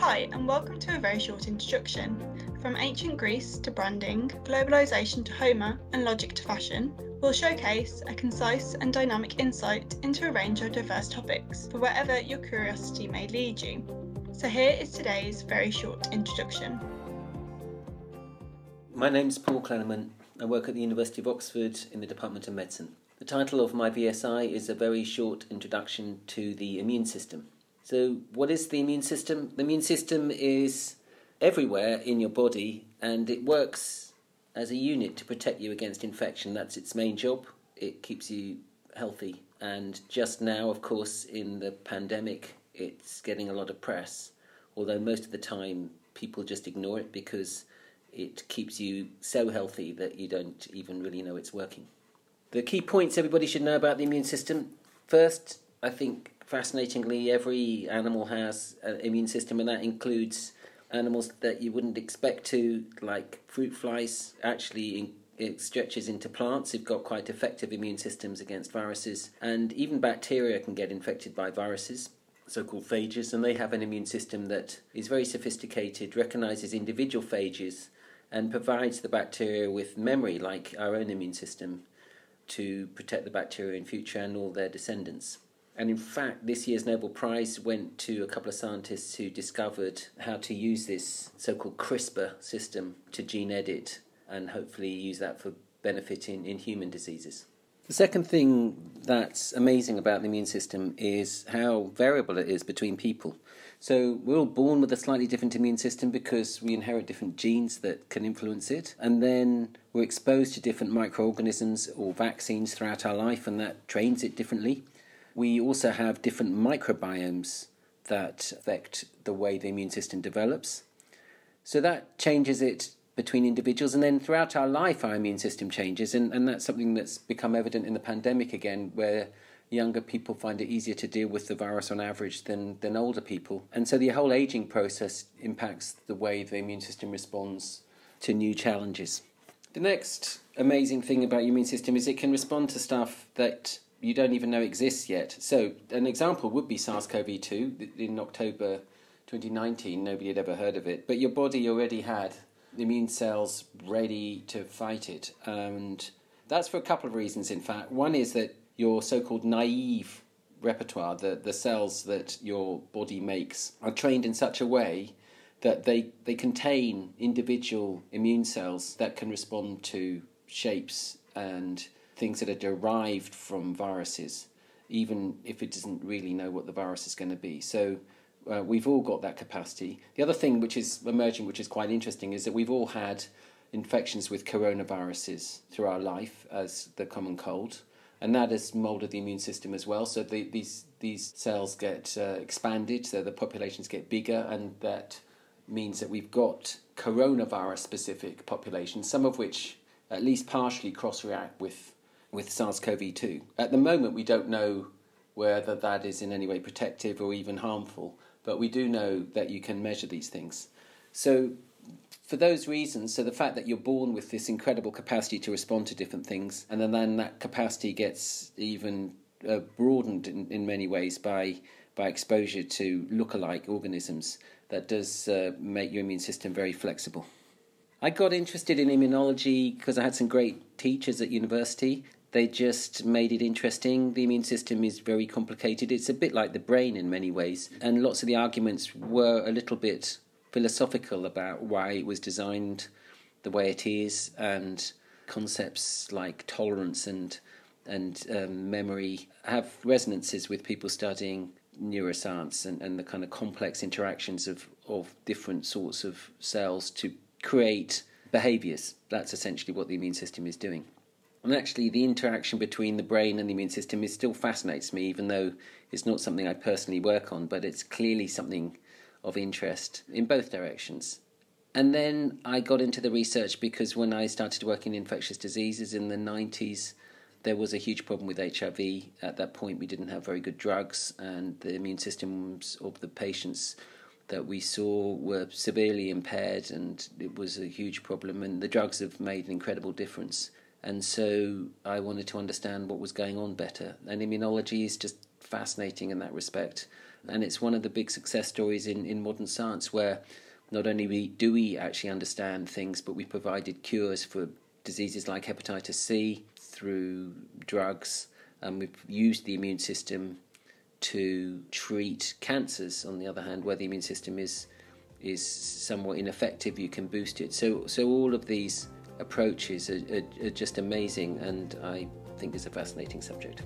Hi, and welcome to a very short introduction. From ancient Greece to branding, globalisation to Homer, and logic to fashion, we'll showcase a concise and dynamic insight into a range of diverse topics for wherever your curiosity may lead you. So, here is today's very short introduction. My name is Paul Klenerman. I work at the University of Oxford in the Department of Medicine. The title of my VSI is a very short introduction to the immune system. So, what is the immune system? The immune system is everywhere in your body and it works as a unit to protect you against infection. That's its main job. It keeps you healthy. And just now, of course, in the pandemic, it's getting a lot of press, although most of the time people just ignore it because it keeps you so healthy that you don't even really know it's working. The key points everybody should know about the immune system first, I think fascinatingly, every animal has an immune system, and that includes animals that you wouldn't expect to, like fruit flies. Actually, in, it stretches into plants. They've got quite effective immune systems against viruses, and even bacteria can get infected by viruses. So called phages, and they have an immune system that is very sophisticated, recognizes individual phages, and provides the bacteria with memory, like our own immune system, to protect the bacteria in future and all their descendants. And in fact, this year's Nobel Prize went to a couple of scientists who discovered how to use this so called CRISPR system to gene edit and hopefully use that for benefit in, in human diseases. The second thing that's amazing about the immune system is how variable it is between people. So we're all born with a slightly different immune system because we inherit different genes that can influence it. And then we're exposed to different microorganisms or vaccines throughout our life, and that trains it differently. We also have different microbiomes that affect the way the immune system develops. So that changes it between individuals, and then throughout our life, our immune system changes, and, and that's something that's become evident in the pandemic again, where younger people find it easier to deal with the virus on average than, than older people. And so the whole aging process impacts the way the immune system responds to new challenges. The next amazing thing about your immune system is it can respond to stuff that you don't even know exists yet. So, an example would be SARS CoV 2 in October 2019. Nobody had ever heard of it, but your body already had immune cells ready to fight it. And that's for a couple of reasons, in fact. One is that your so called naive repertoire, the, the cells that your body makes, are trained in such a way that they, they contain individual immune cells that can respond to shapes and things that are derived from viruses, even if it doesn't really know what the virus is going to be. So uh, we've all got that capacity. The other thing which is emerging, which is quite interesting, is that we've all had infections with coronaviruses through our life as the common cold, and that has molded the immune system as well. So the, these these cells get uh, expanded, so the populations get bigger, and that means that we've got coronavirus specific populations, some of which at least partially cross react with with SARS CoV 2. At the moment, we don't know whether that is in any way protective or even harmful, but we do know that you can measure these things. So, for those reasons, so the fact that you're born with this incredible capacity to respond to different things, and then, then that capacity gets even uh, broadened in, in many ways by by exposure to look-alike organisms, that does uh, make your immune system very flexible. I got interested in immunology because I had some great teachers at university they just made it interesting. The immune system is very complicated. It's a bit like the brain in many ways, and lots of the arguments were a little bit philosophical about why it was designed the way it is, and concepts like tolerance and and um, memory have resonances with people studying neuroscience and, and the kind of complex interactions of, of different sorts of cells to create behaviors. That's essentially what the immune system is doing. And actually, the interaction between the brain and the immune system is still fascinates me, even though it's not something I personally work on, but it's clearly something of interest in both directions. And then I got into the research because when I started working in infectious diseases in the 90s, there was a huge problem with HIV. At that point, we didn't have very good drugs, and the immune systems of the patients that we saw were severely impaired, and it was a huge problem. And the drugs have made an incredible difference and so I wanted to understand what was going on better. And immunology is just fascinating in that respect. And it's one of the big success stories in, in modern science where not only we, do we actually understand things, but we provided cures for diseases like hepatitis C through drugs. And we've used the immune system to treat cancers. On the other hand, where the immune system is is somewhat ineffective, you can boost it. So, so all of these approaches are, are, are just amazing, and I think it's a fascinating subject.